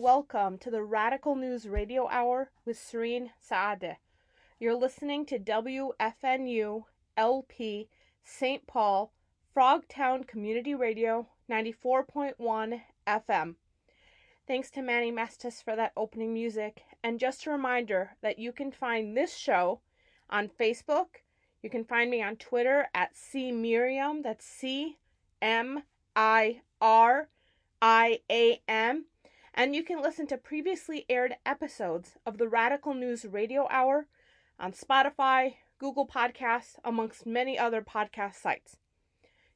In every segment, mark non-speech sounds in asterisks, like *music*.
welcome to the Radical News Radio Hour with Cirien Saadeh. You're listening to WFNU LP St. Paul Frogtown Community Radio 94.1 FM. Thanks to Manny Mestis for that opening music. And just a reminder that you can find this show on Facebook. You can find me on Twitter at C Miriam. That's C M I R I A M. And you can listen to previously aired episodes of the Radical News Radio Hour on Spotify, Google Podcasts, amongst many other podcast sites.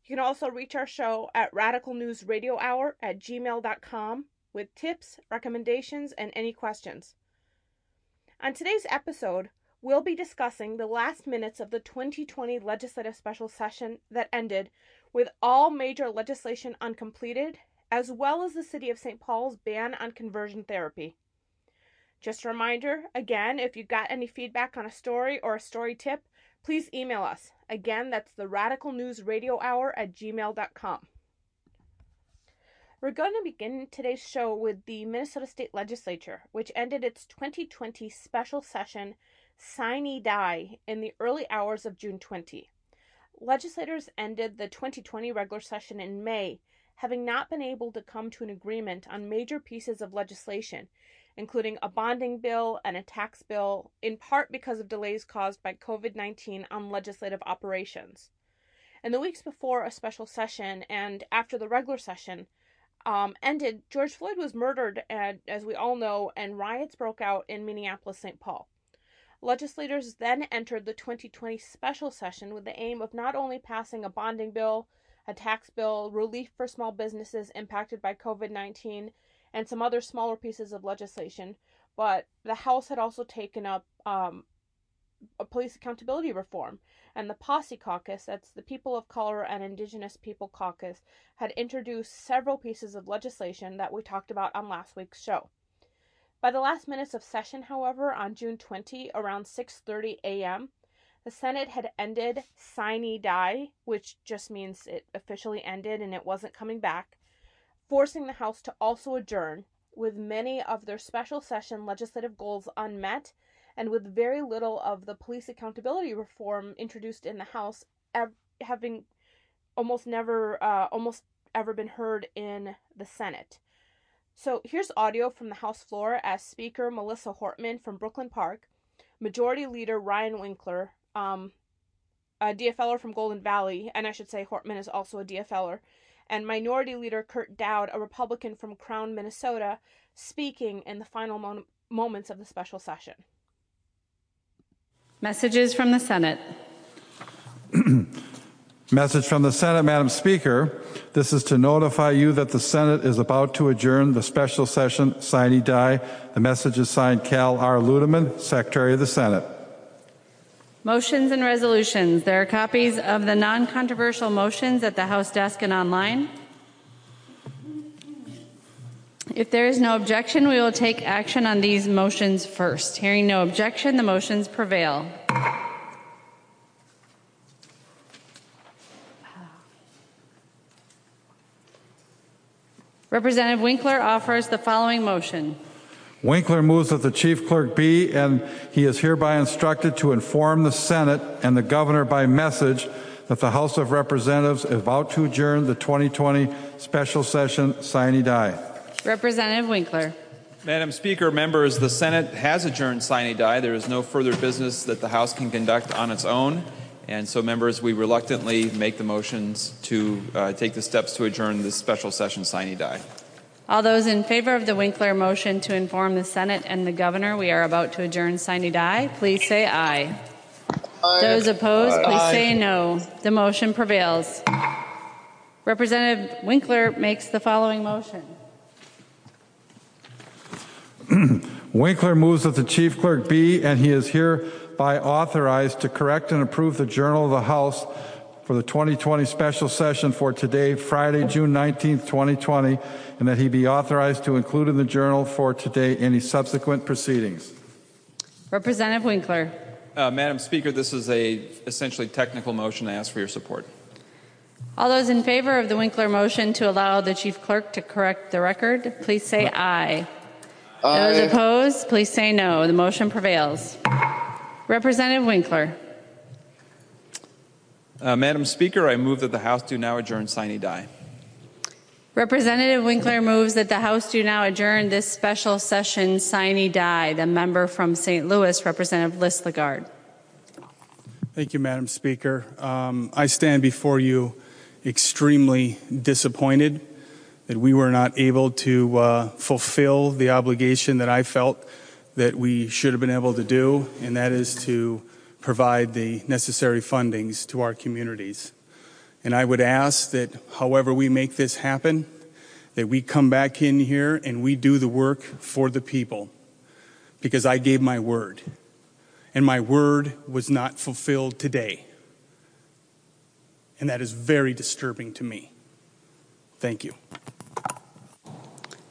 You can also reach our show at radicalnewsradiohour at gmail.com with tips, recommendations, and any questions. On today's episode, we'll be discussing the last minutes of the 2020 legislative special session that ended with all major legislation uncompleted, as well as the City of St. Paul's ban on conversion therapy. Just a reminder again, if you got any feedback on a story or a story tip, please email us. Again, that's the Radical News Radio Hour at gmail.com. We're going to begin today's show with the Minnesota State Legislature, which ended its 2020 special session sine die in the early hours of June 20. Legislators ended the 2020 regular session in May, having not been able to come to an agreement on major pieces of legislation, including a bonding bill and a tax bill, in part because of delays caused by COVID 19 on legislative operations. In the weeks before a special session and after the regular session um, ended, George Floyd was murdered, and, as we all know, and riots broke out in Minneapolis, St. Paul. Legislators then entered the 2020 special session with the aim of not only passing a bonding bill, a tax bill, relief for small businesses impacted by COVID 19, and some other smaller pieces of legislation. But the House had also taken up um, a police accountability reform, and the POCI Caucus, that's the People of Color and Indigenous People Caucus, had introduced several pieces of legislation that we talked about on last week's show. By the last minutes of session, however, on June 20, around 6:30 a.m., the Senate had ended sine die, which just means it officially ended and it wasn't coming back, forcing the House to also adjourn, with many of their special session legislative goals unmet and with very little of the police accountability reform introduced in the House ev- having almost never, uh, almost ever been heard in the Senate. So here's audio from the House floor as Speaker Melissa Hortman from Brooklyn Park, Majority Leader Ryan Winkler, um, a DFLer from Golden Valley, and I should say Hortman is also a DFLer, and Minority Leader Kurt Daudt, a Republican from Crown, Minnesota, speaking in the final mo- moments of the special session. Messages from the Senate. *clears throat* Message from the Senate, Madam Speaker. This is to notify you that the Senate is about to adjourn the special session sine die. The message is signed Cal R. Ludeman, Secretary of the Senate. Motions and resolutions. There are copies of the non controversial motions at the House desk and online. If there is no objection, we will take action on these motions first. Hearing no objection, the motions prevail. Representative Winkler offers the following motion. Winkler moves that the chief clerk be, and he is hereby instructed to inform the Senate and the governor by message that the House of Representatives is about to adjourn the 2020 special session sine die. Representative Winkler. Madam Speaker, members, the Senate has adjourned sine die. There is no further business that the House can conduct on its own. And so, members, we reluctantly make the motions to uh, take the steps to adjourn this special session sine die. All those in favor of the Winkler motion to inform the Senate and the governor we are about to adjourn sine die, please say aye. aye. Those opposed, aye. please say no. The motion prevails. Representative Winkler makes the following motion. *clears throat* Winkler moves that the chief clerk be, and he is hereby authorized to correct and approve the Journal of the House for the 2020 special session for today, Friday, June 19th, 2020, and that he be authorized to include in the journal for today any subsequent proceedings. Representative Winkler. Uh, Madam Speaker, this is a essentially technical motion. I ask for your support. All those in favor of the Winkler motion to allow the chief clerk to correct the record, please say aye. Those opposed, please say no. The motion prevails. Representative Winkler. Uh, Madam Speaker, I move that the House do now adjourn sine die. Representative Winkler moves that the House do now adjourn this special session sine die. The member from St. Louis, Representative Lislegard. Thank you, Madam Speaker. Um, I stand before you extremely disappointed that we were not able to uh, fulfill the obligation that I felt that we should have been able to do, and that is to provide the necessary fundings to our communities. And I would ask that however we make this happen, that we come back in here and we do the work for the people. Because I gave my word. And my word was not fulfilled today. And that is very disturbing to me. Thank you.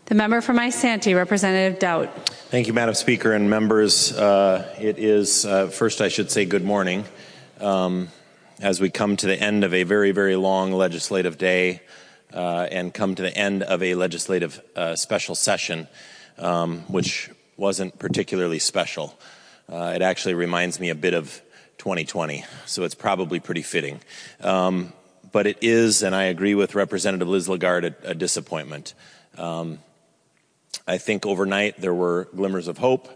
The member from Isanti, Representative Daudt. Thank you, Madam Speaker and members. Uh, it is, uh, first, I should say good morning. Um, as we come to the end of a very, very long legislative day uh, and come to the end of a legislative uh, special session, um, which wasn't particularly special. Uh, it actually reminds me a bit of 2020, so it's probably pretty fitting. Um, but it is, and I agree with Representative Lislegard, a, a disappointment. Um, I think overnight there were glimmers of hope.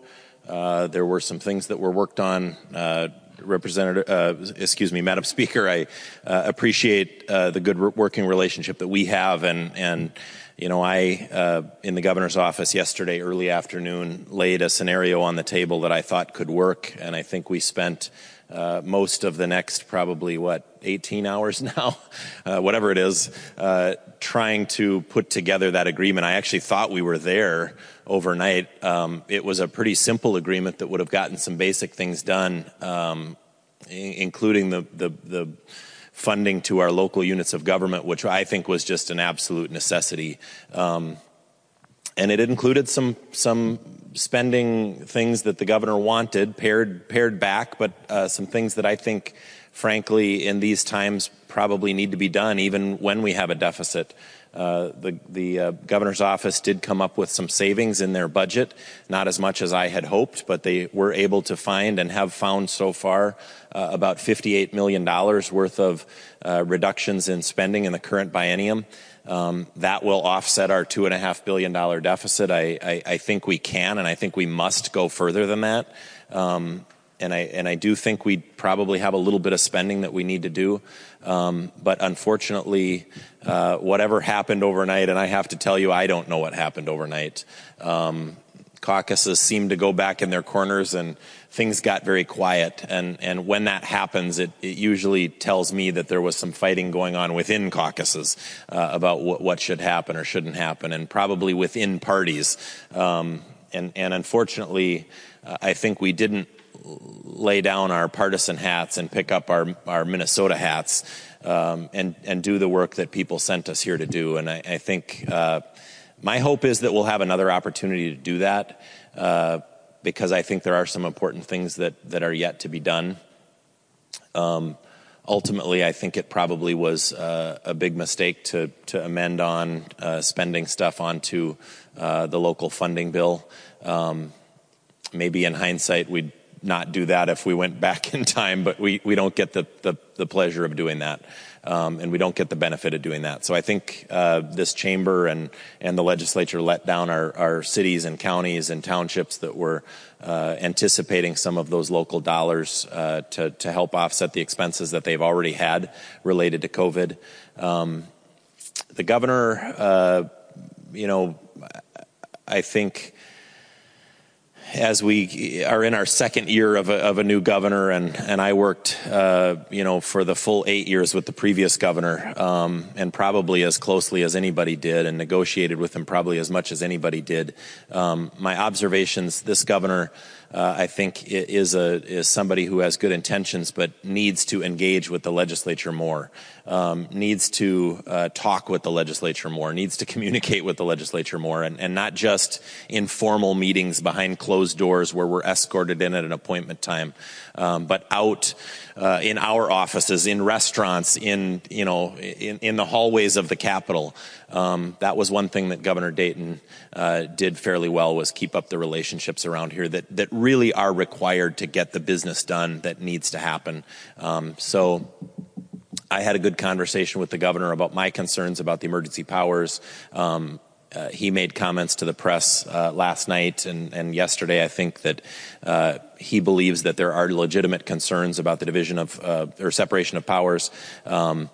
Uh, there were some things that were worked on uh, Representative, uh, excuse me, Madam Speaker, I uh, appreciate uh, the good working relationship that we have, and and you know, I uh, in the governor's office yesterday early afternoon laid a scenario on the table that I thought could work, and I think we spent. Uh, most of the next probably what 18 hours *laughs* now uh, whatever it is uh, trying to put together that agreement i actually thought we were there overnight. Um, it was a pretty simple agreement that would have gotten some basic things done, um, including the, the, the funding to our local units of government, which I think was just an absolute necessity. Um, and it included some some spending things that the governor wanted, pared pared back, but uh, some things that I think, frankly, in these times probably need to be done, even when we have a deficit. Uh, the, the uh, governor's office did come up with some savings in their budget, not as much as I had hoped, but they were able to find and have found so far uh, about $58 million worth of uh, reductions in spending in the current biennium. Um, that will offset our $2.5 billion deficit. I, think we can, and I think we must go further than that. Um, and I do think we probably have a little bit of spending that we need to do. Um, but unfortunately, uh, whatever happened overnight, and I have to tell you, I don't know what happened overnight. Caucuses seemed to go back in their corners, and things got very quiet. And and when that happens, it, it usually tells me that there was some fighting going on within caucuses uh, about what, what should happen or shouldn't happen, and probably within parties. Um, and and unfortunately, uh, I think we didn't lay down our partisan hats and pick up our, our Minnesota hats um, and, and do the work that people sent us here to do. And I, I think uh, my hope is that we'll have another opportunity to do that uh, because I think there are some important things that, that are yet to be done. Um, ultimately, I think it probably was uh, a big mistake to, to amend on uh, spending stuff onto uh, the local funding bill. Um, maybe in hindsight, we'd not do that if we went back *laughs* in time, but we, we don't get the, the, the pleasure of doing that. Um, and we don't get the benefit of doing that. So I think uh, this chamber and, and the legislature let down our, our cities and counties and townships that were uh, anticipating some of those local dollars uh, to, to help offset the expenses that they've already had related to COVID. Um, the governor, uh, you know, I think as we are in our second year of a, of a new governor, and, and I worked, uh, you know, for the full eight years with the previous governor, um, and probably as closely as anybody did, and negotiated with him probably as much as anybody did. Um, my observations: this governor uh, I think is a is somebody who has good intentions but needs to engage with the legislature more, um, needs to uh, talk with the legislature more, needs to communicate with the legislature more, and, and not just informal meetings behind closed doors where we're escorted in at an appointment time, um, but out uh, in our offices, in restaurants, in you know, in, in the hallways of the Capitol. Um, that was one thing that Governor Dayton uh, did fairly well was keep up the relationships around here that that really are required to get the business done that needs to happen. Um, so. I had a good conversation with the governor about my concerns about the emergency powers. Um, uh, he made comments to the press uh, last night and, and, yesterday. I think that uh, he believes that there are legitimate concerns about the division of uh, or separation of powers. Um,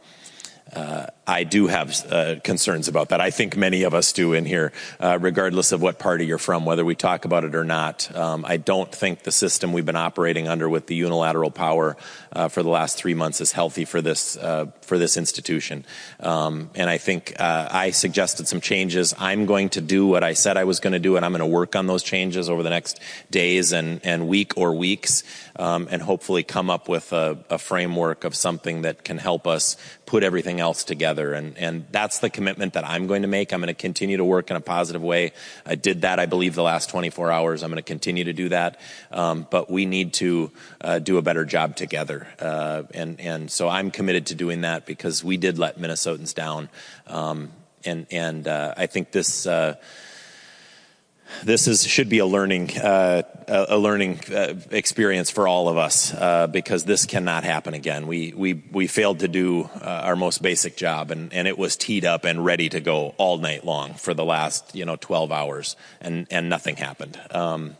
uh, I do have uh, concerns about that. I think many of us do in here, uh, regardless of what party you're from, whether we talk about it or not. Um, I don't think the system we've been operating under with the unilateral power uh, for the last three months is healthy for this uh, for this institution. Um, and I think uh, I suggested some changes. I'm going to do what I said I was going to do, and I'm going to work on those changes over the next days and and week or weeks, um, and hopefully come up with a, a framework of something that can help us put everything else together. And, and that's the commitment that I'm going to make. I'm going to continue to work in a positive way. I did that, I believe, the last 24 hours. I'm going to continue to do that. Um, but we need to uh, do a better job together. Uh, and, and so I'm committed to doing that because we did let Minnesotans down. Um, and and uh, I think this uh, this is should be a learning uh, a learning uh, experience for all of us uh, because this cannot happen again. We we we failed to do uh, our most basic job, and, and it was teed up and ready to go all night long for the last you know 12 hours, and and nothing happened. Um,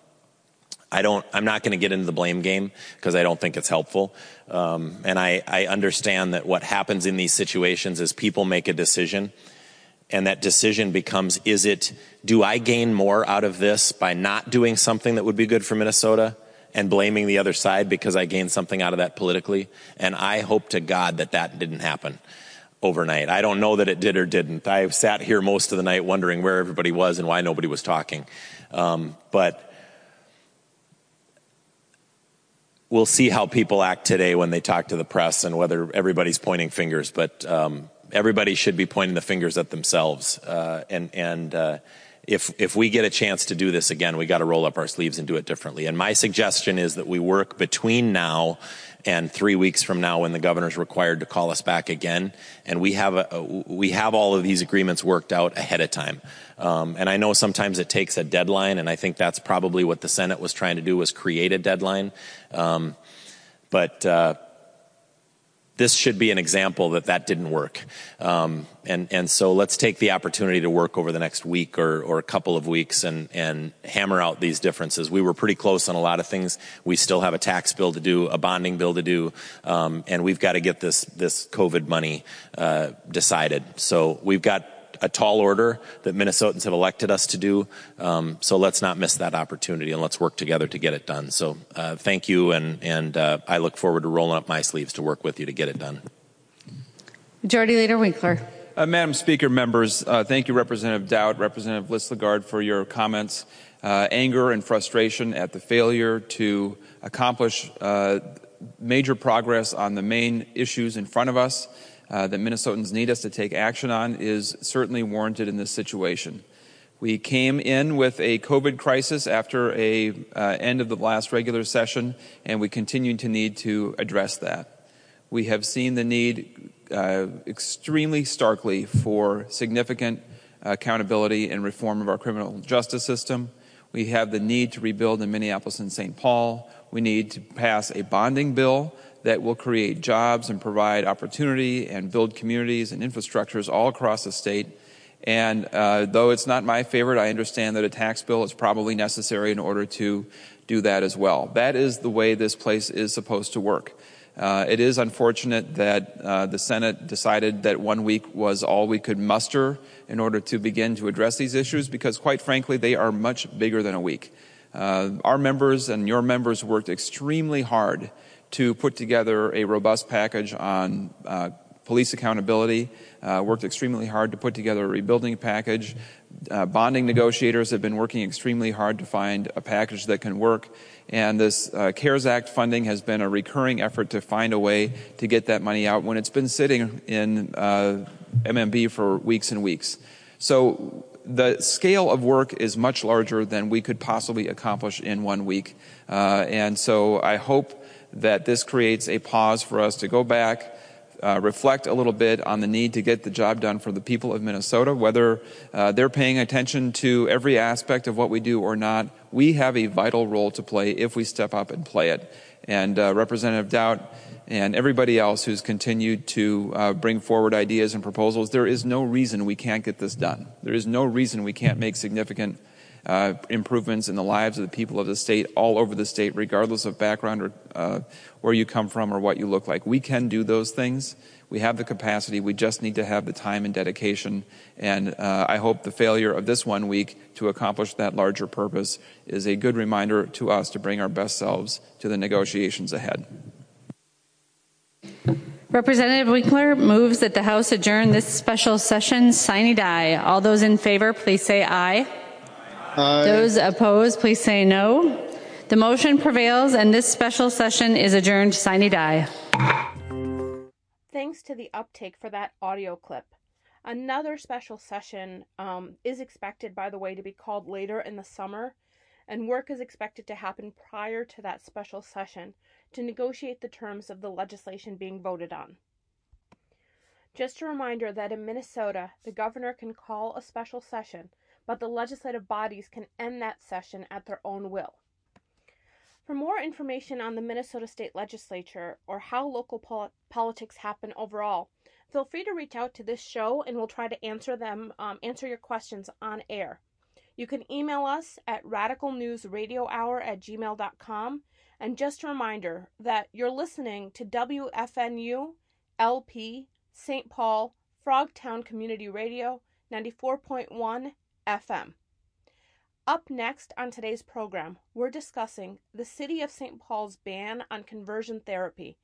I don't. I'm not going to get into the blame game because I don't think it's helpful. Um, and I, I understand that what happens in these situations is people make a decision and that decision becomes is it do I gain more out of this by not doing something that would be good for Minnesota and blaming the other side because I gained something out of that politically and I hope to God that that didn't happen overnight. I don't know that it did or didn't. I sat here most of the night wondering where everybody was and why nobody was talking. Um, but we'll see how people act today when they talk to the press and whether everybody's pointing fingers. But um, everybody should be pointing the fingers at themselves. Uh, and and uh, if if we get a chance to do this again, we got to roll up our sleeves and do it differently. And my suggestion is that we work between now and three weeks from now when the governor's required to call us back again and we have a, we have all of these agreements worked out ahead of time um, and i know sometimes it takes a deadline and i think that's probably what the senate was trying to do was create a deadline um, but uh, this should be an example that that didn't work. Um, and, and so let's take the opportunity to work over the next week or, or a couple of weeks and, and hammer out these differences. We were pretty close on a lot of things. We still have a tax bill to do, a bonding bill to do, um, and we've got to get this, this COVID money uh, decided. So we've got a tall order that Minnesotans have elected us to do. Um, so let's not miss that opportunity and let's work together to get it done. So uh, thank you, and, and uh, I look forward to rolling up my sleeves to work with you to get it done. Majority Leader Winkler. Uh, Madam Speaker, members, uh, thank you, Representative Daudt, Representative Lislegard, for your comments. Uh, anger and frustration at the failure to accomplish uh, major progress on the main issues in front of us that Minnesotans need us to take action on is certainly warranted in this situation. We came in with a COVID crisis after a uh, end of the last regular session, and we continue to need to address that. We have seen the need uh, extremely starkly for significant accountability and reform of our criminal justice system. We have the need to rebuild in Minneapolis and St. Paul. We need to pass a bonding bill that will create jobs and provide opportunity and build communities and infrastructures all across the state. And uh, though it's not my favorite, I understand that a tax bill is probably necessary in order to do that as well. That is the way this place is supposed to work. Uh, it is unfortunate that uh, the Senate decided that one week was all we could muster in order to begin to address these issues because, quite frankly, they are much bigger than a week. Uh, our members and your members worked extremely hard to put together a robust package on uh, police accountability, uh, worked extremely hard to put together a rebuilding package. Uh, bonding negotiators have been working extremely hard to find a package that can work. And this uh, CARES Act funding has been a recurring effort to find a way to get that money out when it's been sitting in MMB for weeks and weeks. So the scale of work is much larger than we could possibly accomplish in one week. Uh, and so I hope that this creates a pause for us to go back, uh, reflect a little bit on the need to get the job done for the people of Minnesota, whether uh, they're paying attention to every aspect of what we do or not. We have a vital role to play if we step up and play it. And uh, Representative Daudt and everybody else who's continued to uh, bring forward ideas and proposals, there is no reason we can't get this done. There is no reason we can't make significant uh, improvements in the lives of the people of the state all over the state, regardless of background or uh, where you come from or what you look like. We can do those things. We have the capacity. We just need to have the time and dedication. And uh, I hope the failure of this one week to accomplish that larger purpose is a good reminder to us to bring our best selves to the negotiations ahead. Representative Winkler moves that the House adjourn this special session sine die. All those in favor, please say aye. Aye. Those opposed, please say no. The motion prevails and this special session is adjourned sine die. Thanks to the uptake for that audio clip. Another special session um, is expected, by the way, to be called later in the summer, and work is expected to happen prior to that special session to negotiate the terms of the legislation being voted on. Just a reminder that in Minnesota, the governor can call a special session, but the legislative bodies can end that session at their own will. For more information on the Minnesota State Legislature or how local pol- politics happen overall, feel free to reach out to this show and we'll try to answer them, um, answer your questions on air. You can email us at radicalnewsradiohour at gmail.com and just a reminder that you're listening to WFNU LP St. Paul Frogtown Community Radio 94.1 FM. Up next on today's program, we're discussing the City of St. Paul's ban on conversion therapy,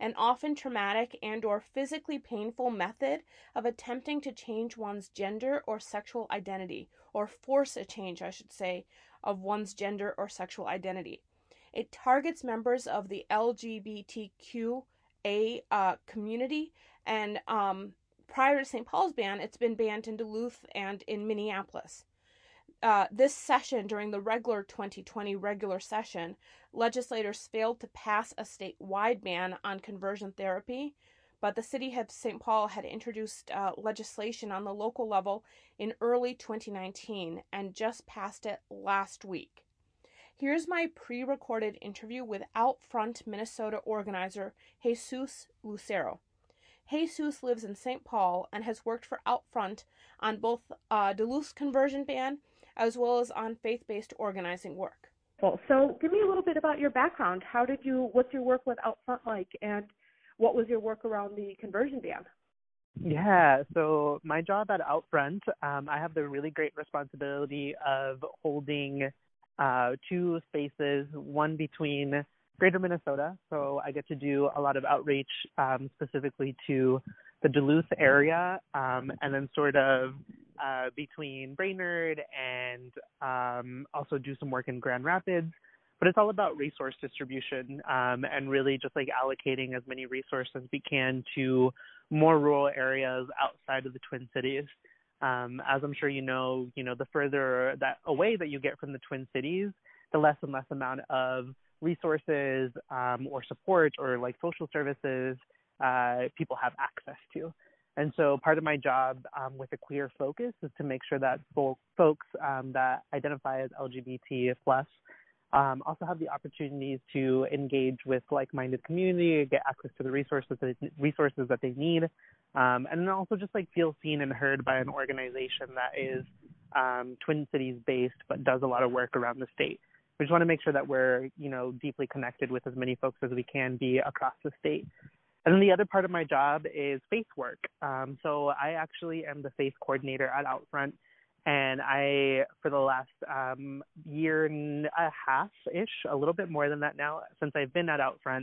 an often traumatic and or physically painful method of attempting to change one's gender or sexual identity or force a change, I should say, of one's gender or sexual identity. It targets members of the LGBTQA uh, community, and um, prior to St. Paul's ban, it's been banned in Duluth and in Minneapolis. Uh, this session, during the regular 2020 regular session, legislators failed to pass a statewide ban on conversion therapy, but the city of St. Paul had introduced uh, legislation on the local level in early 2019 and just passed it last week. Here's my pre recorded interview with Outfront Minnesota organizer Jesus Lucero. Jesus lives in St. Paul and has worked for Outfront on both uh, Duluth's conversion ban as well as on faith based organizing work. So, give me a little bit about your background. How did you, what's your work with Outfront like, and what was your work around the conversion ban? Yeah, so my job at Outfront, um, I have the really great responsibility of holding uh, two spaces, one between Greater Minnesota. So I get to do a lot of outreach um, specifically to the Duluth area, um, and then sort of uh, between Brainerd and um, also do some work in Grand Rapids. But it's all about resource distribution um, and really just like allocating as many resources as we can to more rural areas outside of the Twin Cities. Um, as I'm sure you know, you know, the further that away that you get from the Twin Cities, the less and less amount of resources um, or support or like social services uh, people have access to. And so part of my job um, with a queer focus is to make sure that folks um, that identify as LGBT plus um, also have the opportunities to engage with like-minded community, get access to the resources that, resources that they need, um, and then also just like feel seen and heard by an organization that is um, Twin Cities based but does a lot of work around the state. We just want to make sure that we're you know deeply connected with as many folks as we can be across the state. And then the other part of my job is faith work. Um, so I actually am the faith coordinator at Outfront and I, for the last um, year and a half ish, a little bit more than that now, since I've been at Outfront,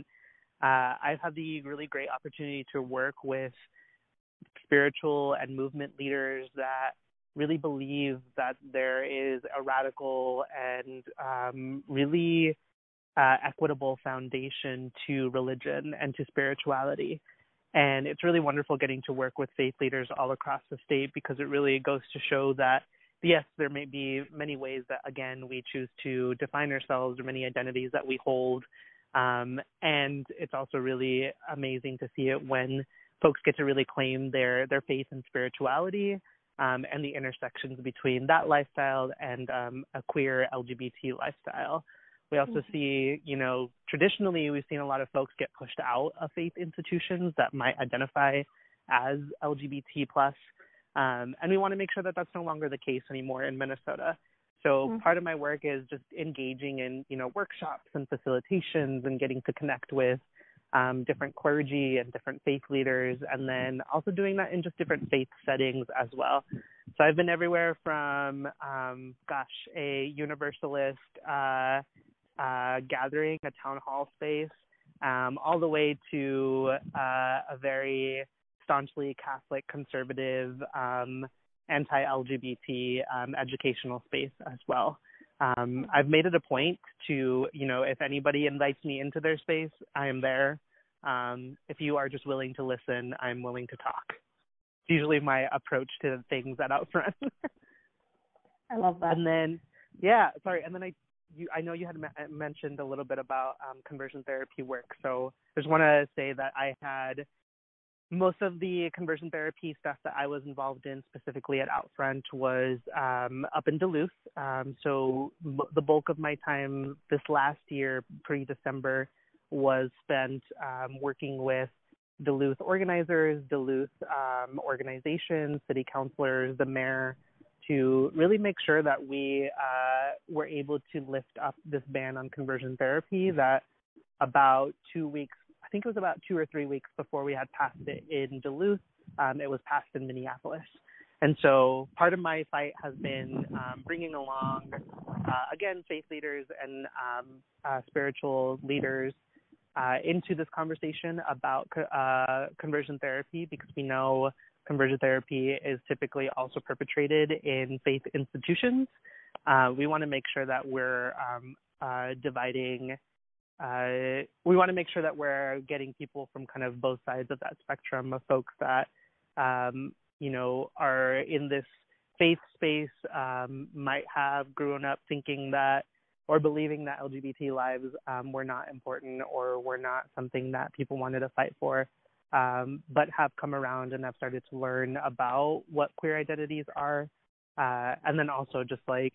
uh, I've had the really great opportunity to work with spiritual and movement leaders that really believe that there is a radical and um, really uh, equitable foundation to religion and to spirituality. And it's really wonderful getting to work with faith leaders all across the state because it really goes to show that, yes, there may be many ways that, again, we choose to define ourselves or many identities that we hold. Um, and it's also really amazing to see it when folks get to really claim their, their faith and spirituality um, and the intersections between that lifestyle and um, a queer LGBT lifestyle. We also mm-hmm. see, you know, traditionally we've seen a lot of folks get pushed out of faith institutions that might identify as LGBT plus, um, and we want to make sure that that's no longer the case anymore in Minnesota. So mm-hmm. part of my work is just engaging in, you know, workshops and facilitations and getting to connect with um, different clergy and different faith leaders, and then also doing that in just different faith settings as well. So I've been everywhere from, um, gosh, a Universalist uh, uh, gathering, a town hall space, um, all the way to uh, a very staunchly Catholic, conservative, um, anti-LGBT um, educational space as well. Um, I've made it a point to, you know, if anybody invites me into their space, I am there. Um, if you are just willing to listen, I'm willing to talk. It's usually my approach to things at Outfront. I love that. And then, yeah, sorry. And then I, you, I know you had mentioned a little bit about um, conversion therapy work. So I just want to say that I had most of the conversion therapy stuff that I was involved in specifically at Outfront was um, up in Duluth. Um, so m- the bulk of my time this last year, pre December, was spent um, working with Duluth organizers, Duluth um, organizations, city councilors, the mayor, to really make sure that we uh, were able to lift up this ban on conversion therapy that about two weeks think it was about two or three weeks before we had passed it in Duluth. Um, it was passed in Minneapolis. And so part of my fight has been um, bringing along, uh, again, faith leaders and um, uh, spiritual leaders uh, into this conversation about uh, conversion therapy because we know conversion therapy is typically also perpetrated in faith institutions. Uh, we want to make sure that we're um, uh, dividing uh, we want to make sure that we're getting people from kind of both sides of that spectrum of folks that um, you know are in this faith space um, might have grown up thinking that or believing that LGBT lives um, were not important or were not something that people wanted to fight for, um, but have come around and have started to learn about what queer identities are, uh, and then also just like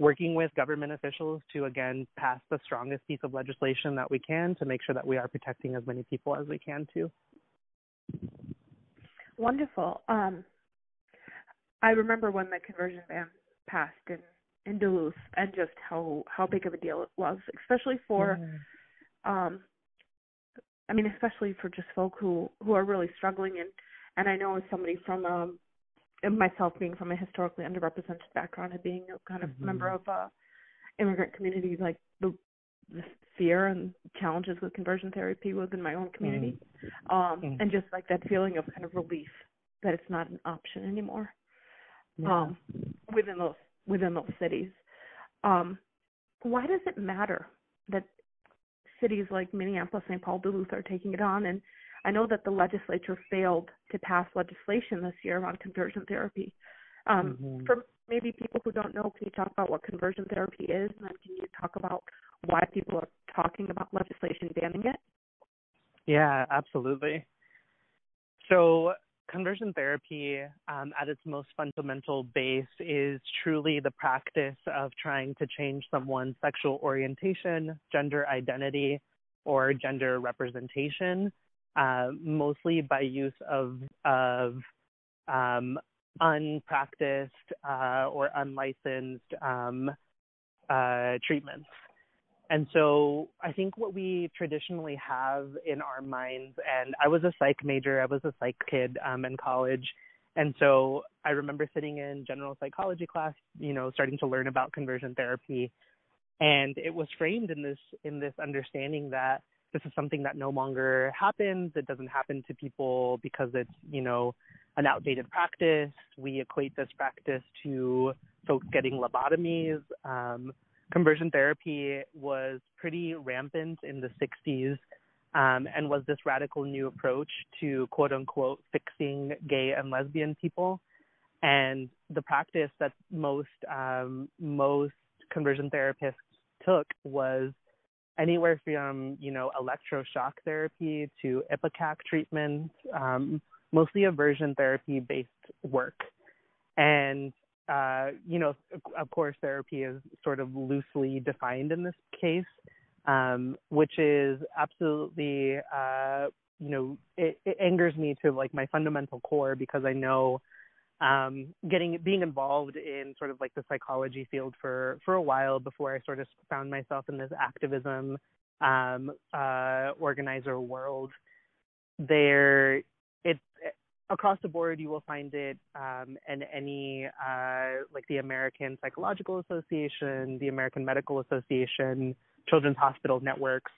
working with government officials to again pass the strongest piece of legislation that we can to make sure that we are protecting as many people as we can too. Wonderful. Um, I remember when the conversion ban passed in in Duluth and just how how big of a deal it was, especially for, mm-hmm. um, I mean, especially for just folk who who are really struggling and and I know as somebody from um myself being from a historically underrepresented background and being a kind of mm-hmm. member of a immigrant community, like the, the fear and challenges with conversion therapy within my own community, mm-hmm. um, mm-hmm. and just like that feeling of kind of relief that it's not an option anymore yeah. um, within those within those cities. Um, why does it matter that cities like Minneapolis, St. Paul, Duluth are taking it on, and I know that the legislature failed to pass legislation this year on conversion therapy. Um, mm-hmm. For maybe people who don't know, can you talk about what conversion therapy is, and then can you talk about why people are talking about legislation banning it? Yeah, absolutely. So, conversion therapy, um, at its most fundamental base, is truly the practice of trying to change someone's sexual orientation, gender identity, or gender representation uh, mostly by use of of um, unpracticed uh, or unlicensed um, uh, treatments. And so I think what we traditionally have in our minds, and I was a psych major, I was a psych kid um, in college. And so I remember sitting in general psychology class, you know, starting to learn about conversion therapy. And it was framed in this in this understanding that this is something that no longer happens. It doesn't happen to people because it's, you know, an outdated practice. We equate this practice to folks getting lobotomies. Um, conversion therapy was pretty rampant in the 60s um, and was this radical new approach to quote unquote fixing gay and lesbian people. And the practice that most um, most conversion therapists took was anywhere from you know electroshock therapy to ipecac treatment, um, mostly aversion therapy based work, and uh, you know of course therapy is sort of loosely defined in this case, um, which is absolutely uh, you know it, it angers me to like my fundamental core because I know um, getting being involved in sort of like the psychology field for for a while before I sort of found myself in this activism um, uh, organizer world. There, it's across the board you will find it um, in any uh, like the American Psychological Association, the American Medical Association, Children's Hospital Networks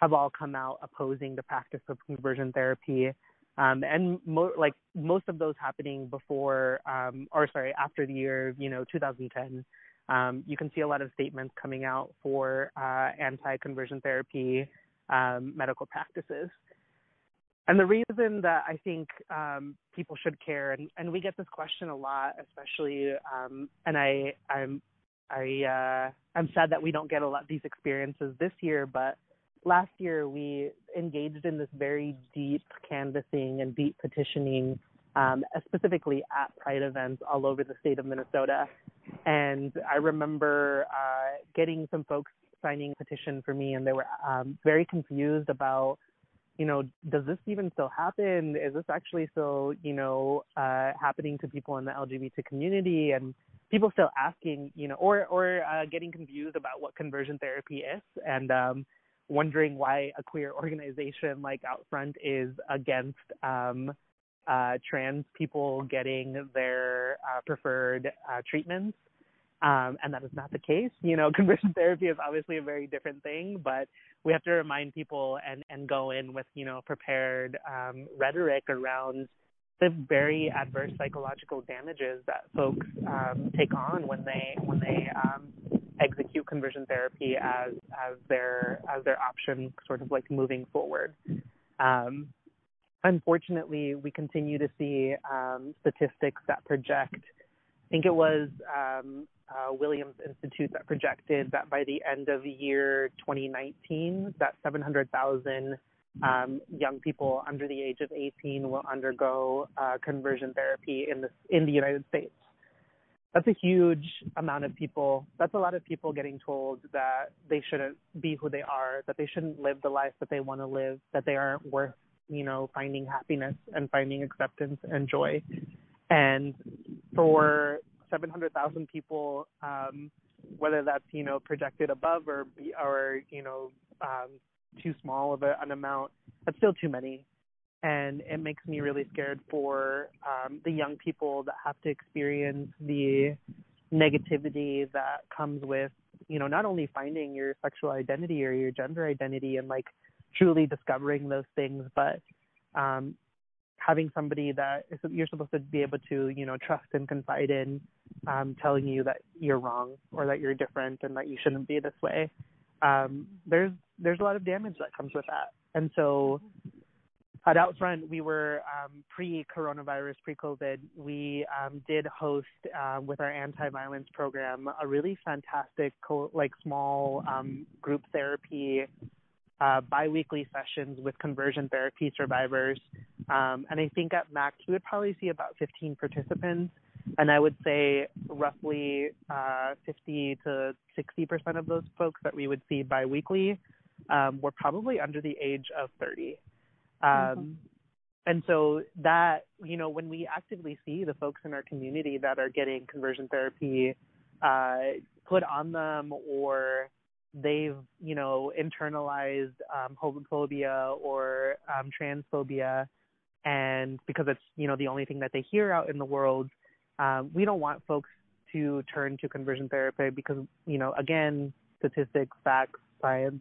have all come out opposing the practice of conversion therapy um, and mo- like most of those happening before, um, or sorry, after the year, you know, 2010. Um, you can see a lot of statements coming out for uh, anti-conversion therapy um, medical practices. And the reason that I think um, people should care, and, and we get this question a lot, especially, um, and I, I'm, I, uh, I'm sad that we don't get a lot of these experiences this year, but last year we engaged in this very deep canvassing and deep petitioning, um, specifically at Pride events all over the state of Minnesota. And I remember uh, getting some folks signing a petition for me, and they were um, very confused about, you know, does this even still happen? Is this actually still, you know, uh, happening to people in the LGBT community? And people still asking, you know, or or uh, getting confused about what conversion therapy is. And um, wondering why a queer organization like Outfront is against um, uh, trans people getting their uh, preferred uh, treatments. Um, and that is not the case. You know, *laughs* conversion therapy is obviously a very different thing, but we have to remind people and, and go in with, you know, prepared um, rhetoric around the very adverse psychological damages that folks um, take on when they when they um, execute conversion therapy as as their as their option, sort of like moving forward. Um, unfortunately, we continue to see um, statistics that project. I think it was um, uh, Williams Institute that projected that by the end of year 2019, that 700,000 um, young people under the age of 18 will undergo uh, conversion therapy in the in the United States that's a huge amount of people. That's a lot of people getting told that they shouldn't be who they are, that they shouldn't live the life that they want to live, that they aren't worth, you know, finding happiness and finding acceptance and joy. And for 700,000 people, um, whether that's, you know, projected above or, or you know, um, too small of a, an amount, that's still too many and it makes me really scared for um, the young people that have to experience the negativity that comes with you know not only finding your sexual identity or your gender identity and like truly discovering those things but um having somebody that you're supposed to be able to you know trust and confide in um telling you that you're wrong or that you're different and that you shouldn't be this way. Um there's there's a lot of damage that comes with that. And so at Outfront, we were um, pre-coronavirus, pre-COVID. We um, did host uh, with our anti-violence program a really fantastic, co- like small um, group therapy, uh, biweekly sessions with conversion therapy survivors. Um, and I think at max we would probably see about 15 participants, and I would say roughly uh, 50 to 60 percent of those folks that we would see biweekly um, were probably under the age of 30. Um, mm-hmm. And so that, you know, when we actively see the folks in our community that are getting conversion therapy uh, put on them or they've, you know, internalized um, homophobia or um, transphobia, and because it's, you know, the only thing that they hear out in the world, um, we don't want folks to turn to conversion therapy because, you know, again, statistics, facts, science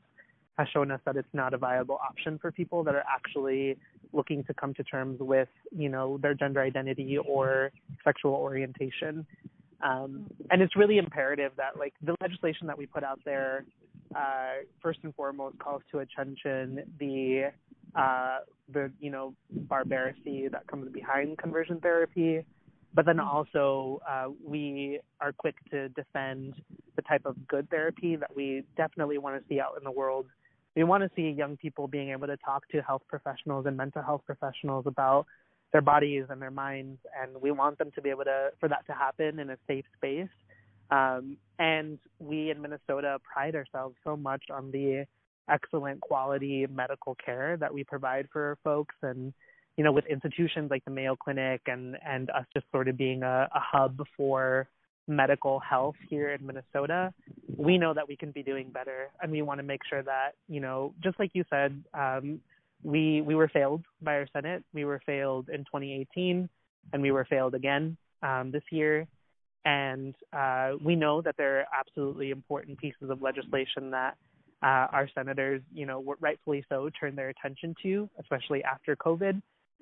has shown us that it's not a viable option for people that are actually looking to come to terms with, you know, their gender identity or sexual orientation. Um, and it's really imperative that, like, the legislation that we put out there, uh, first and foremost, calls to attention the, uh, the, you know, barbarity that comes behind conversion therapy. But then also, uh, we are quick to defend the type of good therapy that we definitely want to see out in the world we want to see young people being able to talk to health professionals and mental health professionals about their bodies and their minds and we want them to be able to for that to happen in a safe space. Um, and we in minnesota pride ourselves so much on the excellent quality medical care that we provide for folks. And you know with institutions like the mayo clinic and and us just sort of being a, a hub for medical health here in Minnesota, we know that we can be doing better, and we want to make sure that you know, just like you said, um, we we were failed by our Senate. We were failed in 2018, and we were failed again um, this year. And uh, we know that there are absolutely important pieces of legislation that uh, our senators, you know, rightfully so, turned their attention to, especially after COVID,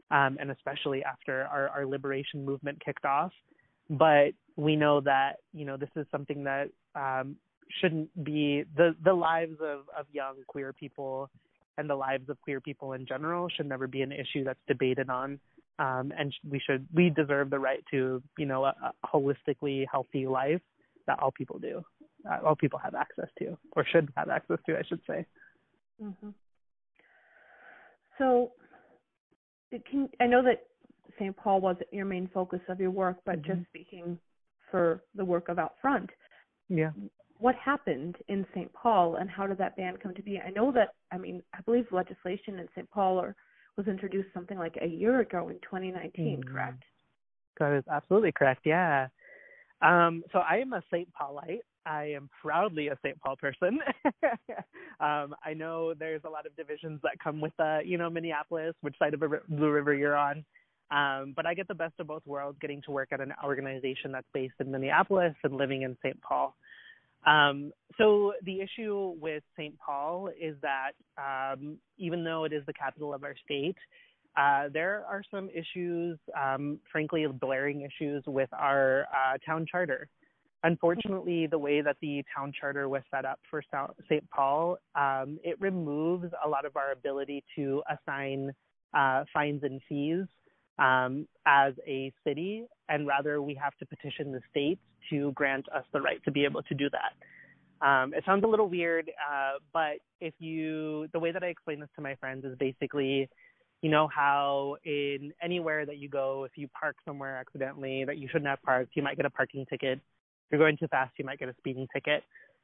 um, and especially after our, our liberation movement kicked off but we know that you know this is something that um, shouldn't be the the lives of of young queer people and the lives of queer people in general should never be an issue that's debated on um, and we should we deserve the right to you know a, a holistically healthy life that all people do uh, all people have access to or should have access to i should say mm-hmm. so can i know that St. Paul wasn't your main focus of your work, but mm-hmm. just speaking for the work of Outfront. Yeah. What happened in St. Paul and how did that ban come to be? I know that, I mean, I believe legislation in St. Paul or, was introduced something like a year ago in 2019, mm-hmm. correct? That is absolutely correct, yeah. Um, so I am a St. Paulite. I am proudly a St. Paul person. *laughs* um, I know there's a lot of divisions that come with, uh, you know, Minneapolis, which side of the Blue River you're on. Um, but I get the best of both worlds getting to work at an organization that's based in Minneapolis and living in St. Paul. Um, so the issue with St. Paul is that um, even though it is the capital of our state, uh, there are some issues, um, frankly, blaring issues with our uh, town charter. Unfortunately, the way that the town charter was set up for St. Paul, um, it removes a lot of our ability to assign uh, fines and fees um, as a city, and rather we have to petition the state to grant us the right to be able to do that. Um, it sounds a little weird, uh, but if you, the way that I explain this to my friends is basically, you know how in anywhere that you go, if you park somewhere accidentally that you shouldn't have parked, you might get a parking ticket. If you're going too fast, you might get a speeding ticket.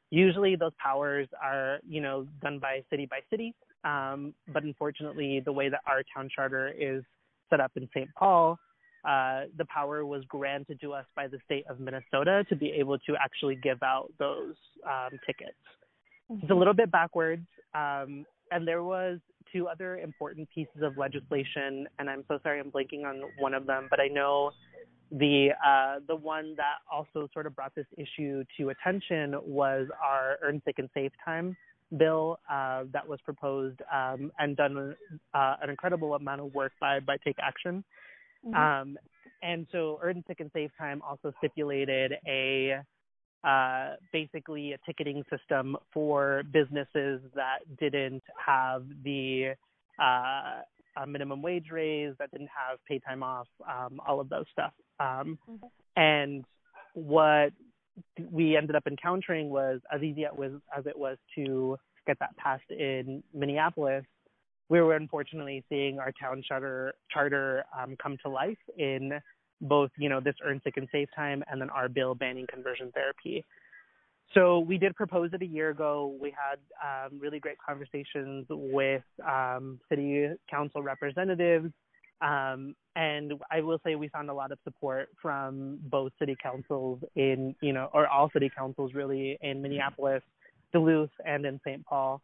Usually, those powers are, you know, done by city by city. Um, but unfortunately, the way that our town charter is set up in St. Paul, uh, the power was granted to us by the state of Minnesota to be able to actually give out those um, tickets. Mm-hmm. It's a little bit backwards. Um, and there was two other important pieces of legislation, and I'm so sorry I'm blanking on one of them, but I know the uh, the one that also sort of brought this issue to attention was our Earn Sick and Safe Time bill uh, that was proposed um, and done uh, an incredible amount of work by by Take Action. Mm-hmm. Um, and so Earn Sick and Safe Time also stipulated a uh, basically a ticketing system for businesses that didn't have the uh, a minimum wage raise, that didn't have pay time off, um, all of those stuff. Um, mm-hmm. And what we ended up encountering was as easy as, as it was to get that passed in Minneapolis, we were unfortunately seeing our town charter charter um, come to life in both, you know, this earn sick and safe time and then our bill banning conversion therapy. So we did propose it a year ago. We had um, really great conversations with um, city council representatives um, and I will say we found a lot of support from both city councils in, you know, or all city councils really in Minneapolis, Duluth, and in St. Paul.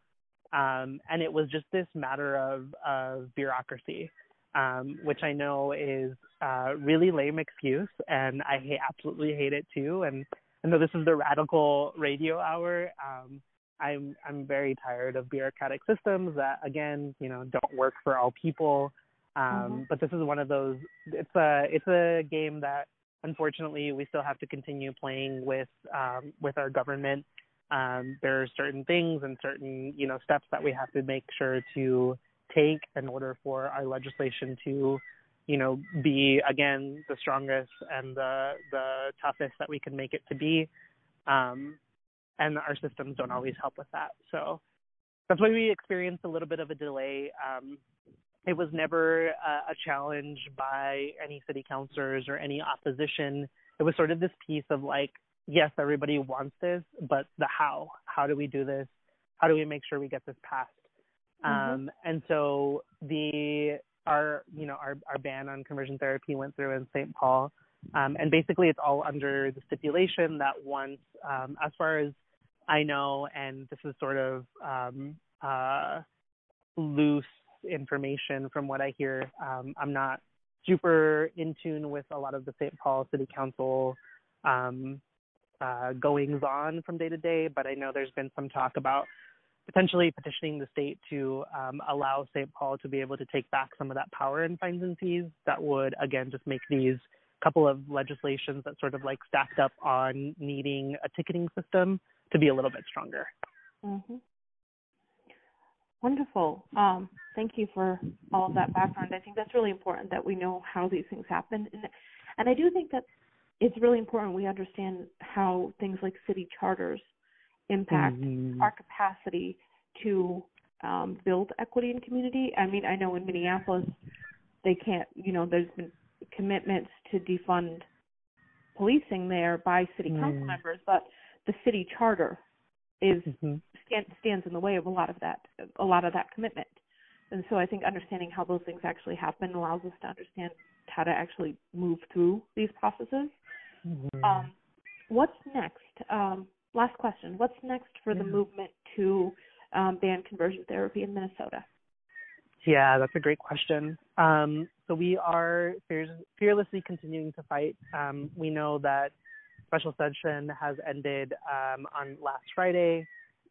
Um, and it was just this matter of, of bureaucracy, um, which I know is a really lame excuse, and I hate, absolutely hate it too. And I know this is the radical radio hour, um, I'm I'm very tired of bureaucratic systems that again, you know, don't work for all people. Um, mm-hmm. But this is one of those. It's a it's a game that unfortunately we still have to continue playing with um, with our government. Um, there are certain things and certain you know steps that we have to make sure to take in order for our legislation to you know be again the strongest and the the toughest that we can make it to be. Um, and our systems don't always help with that. So that's why we experienced a little bit of a delay. Um, it was never a, a challenge by any city councilors or any opposition. It was sort of this piece of like, yes, everybody wants this, but the how. How do we do this? How do we make sure we get this passed? Mm-hmm. Um, and so the our you know our our ban on conversion therapy went through in St. Paul, um, and basically it's all under the stipulation that once, um, as far as I know, and this is sort of um, uh, loose information from what I hear. Um, I'm not super in tune with a lot of the St. Paul City Council um, uh, goings on from day to day, but I know there's been some talk about potentially petitioning the state to um, allow St. Paul to be able to take back some of that power in fines and fees. That would again just make these couple of legislations that sort of like stacked up on needing a ticketing system to be a little bit stronger. Mm-hmm. Wonderful. Um, thank you for all of that background. I think that's really important that we know how these things happen, and and I do think that it's really important we understand how things like city charters impact mm-hmm. our capacity to um, build equity in community. I mean, I know in Minneapolis they can't. You know, there's been commitments to defund policing there by city council mm. members, but the city charter is mm-hmm. stand, stands in the way of a lot of that a lot of that commitment. And so I think understanding how those things actually happen allows us to understand how to actually move through these processes. Mm-hmm. Um, what's next? Um, last question. What's next for yeah. the movement to um, ban conversion therapy in Minnesota? Yeah, that's a great question. Um, so we are fearlessly continuing to fight. Um, we know that special session has ended um, on last Friday,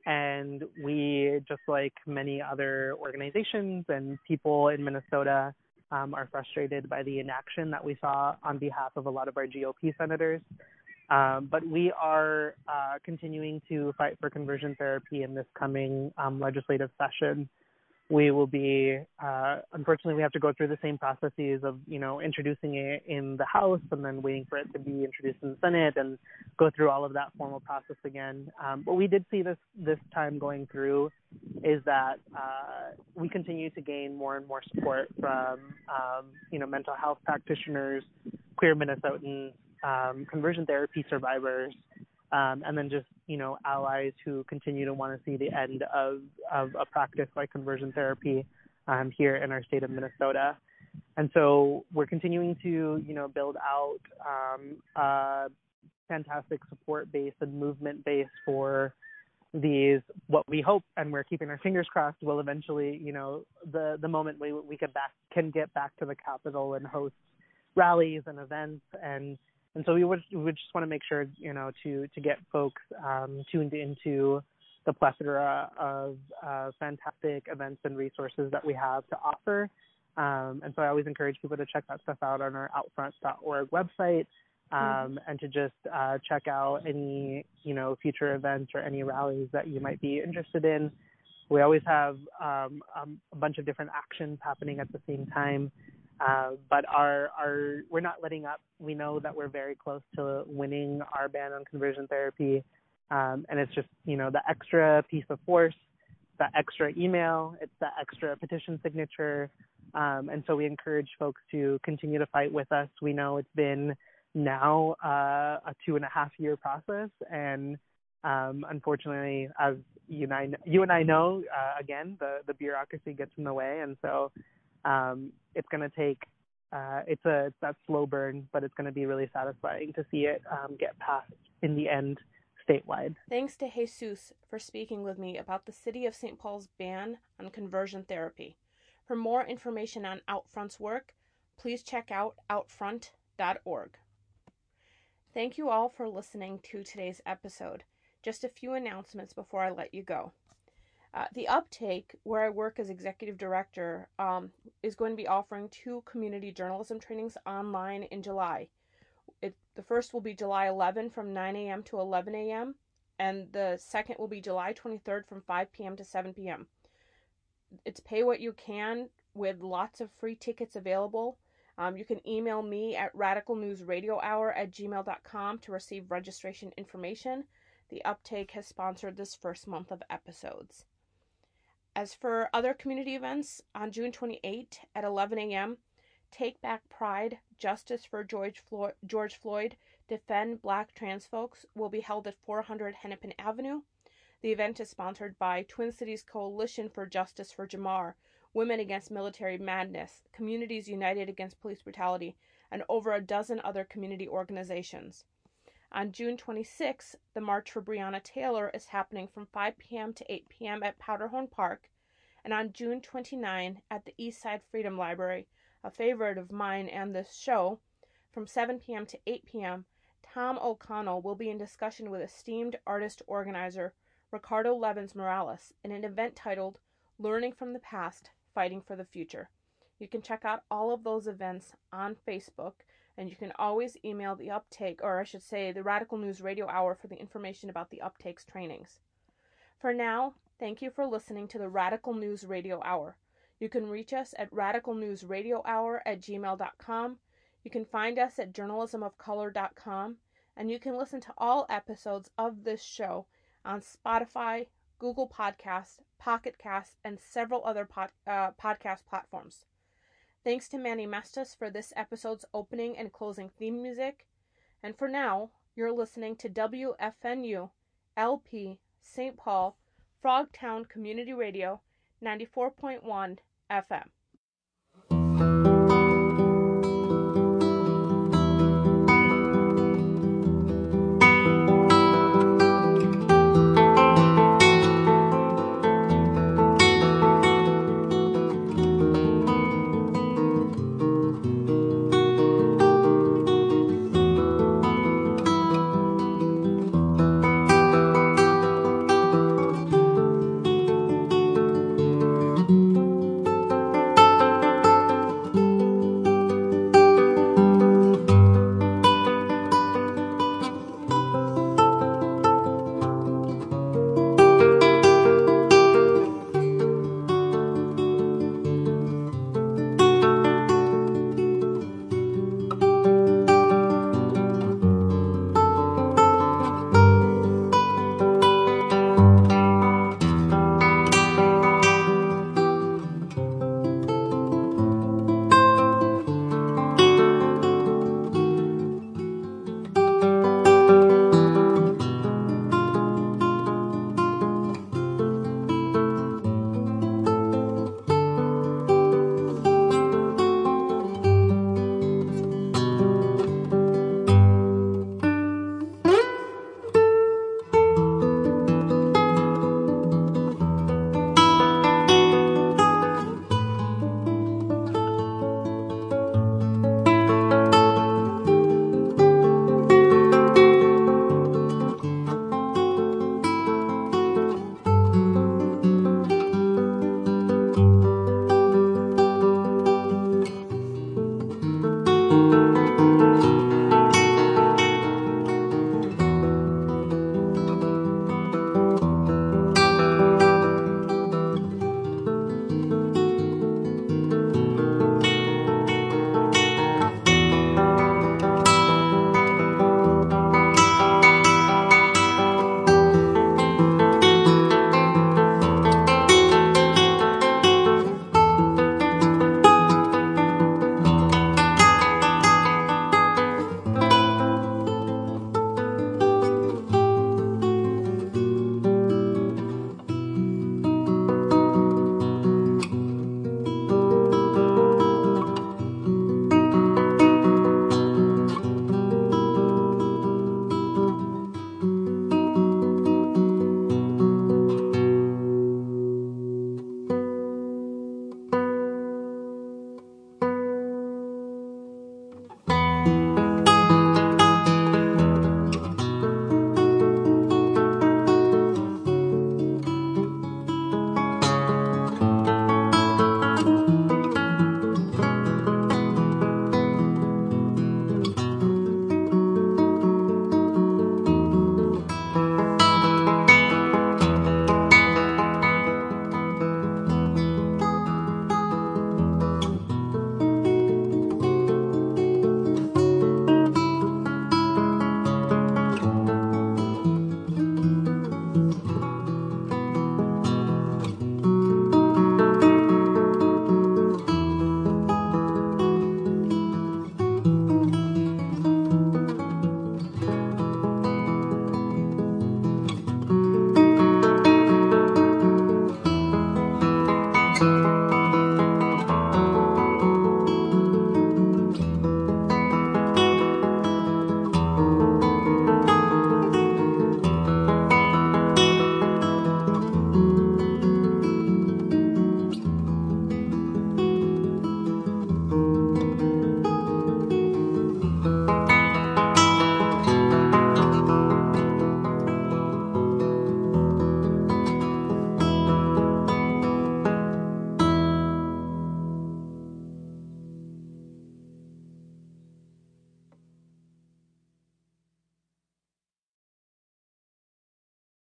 and we, just like many other organizations and people in Minnesota, um, are frustrated by the inaction that we saw on behalf of a lot of our GOP senators. Um, but we are uh, continuing to fight for conversion therapy in this coming um, legislative session we will be uh, unfortunately we have to go through the same processes of you know introducing it in the House and then waiting for it to be introduced in the Senate and go through all of that formal process again. Um, what we did see this this time going through is that uh, we continue to gain more and more support from um, you know mental health practitioners, queer Minnesotans, um, conversion therapy survivors, um, and then just you know allies who continue to want to see the end of of a practice like conversion therapy um, here in our state of Minnesota. And so we're continuing to you know build out um, a fantastic support base and movement base for these what we hope and we're keeping our fingers crossed will eventually you know the the moment we we can back can get back to the Capitol and host rallies and events and and so we would we just want to make sure you know to to get folks um, tuned into the plethora of uh, fantastic events and resources that we have to offer. Um, and so I always encourage people to check that stuff out on our outfront.org website um, mm-hmm. and to just uh, check out any you know future events or any rallies that you might be interested in. We always have um, um, a bunch of different actions happening at the same time. Uh, but our our we're not letting up. We know that we're very close to winning our ban on conversion therapy, um, and it's just you know the extra piece of force, the extra email, it's the extra petition signature, um, and so we encourage folks to continue to fight with us. We know it's been now uh, a two and a half year process, and um, unfortunately, as you and I, you and I know, uh, again, the the bureaucracy gets in the way, and so um, it's going to take uh, it's a it's that slow burn, but it's going to be really satisfying to see it um, get passed in the end statewide. Thanks to Jesus for speaking with me about the City of St. Paul's ban on conversion therapy. For more information on Outfront's work, please check out outfront.org. Thank you all for listening to today's episode. Just a few announcements before I let you go. Uh, the Uptake, where I work as executive director, um, is going to be offering two community journalism trainings online in July. It, the first will be July 11 from 9 a.m. to 11 a.m., and the second will be July 23rd from 5 p.m. to 7 p.m. It's pay what you can with lots of free tickets available. Um, you can email me at radicalnewsradiohour at gmail.com to receive registration information. The Uptake has sponsored this first month of episodes. As for other community events, on June 28 at 11 a.m., Take Back Pride, Justice for George Floyd, George Floyd, Defend Black Trans Folks will be held at 400 Hennepin Avenue. The event is sponsored by Twin Cities Coalition for Justice for Jamar, Women Against Military Madness, Communities United Against Police Brutality, and over a dozen other community organizations. On June 26, the March for Breonna Taylor is happening from 5 p.m. to 8 p.m. at Powderhorn Park, and on June 29 at the Eastside Freedom Library, a favorite of mine and this show, from 7 p.m. to 8 p.m., Tom O'Connell will be in discussion with esteemed artist organizer Ricardo Levins Morales in an event titled Learning from the Past, Fighting for the Future. You can check out all of those events on Facebook, and you can always email the uptake, or I should say, the Radical News Radio Hour for the information about the uptakes trainings. For now, thank you for listening to the Radical News Radio Hour. You can reach us at radicalnewsradiohour at gmail.com. You can find us at journalismofcolor.com, and you can listen to all episodes of this show on Spotify, Google Podcasts, Pocket Casts, and several other pod, uh, podcast platforms. Thanks to Manny Mestas for this episode's opening and closing theme music. And for now, you're listening to WFNU LP St. Paul Frogtown Community Radio 94.1 FM.